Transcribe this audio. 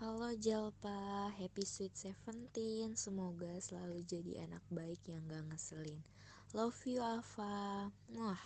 Halo Jalpa, happy sweet seventeen. Semoga selalu jadi anak baik yang gak ngeselin. Love you Ava Wah,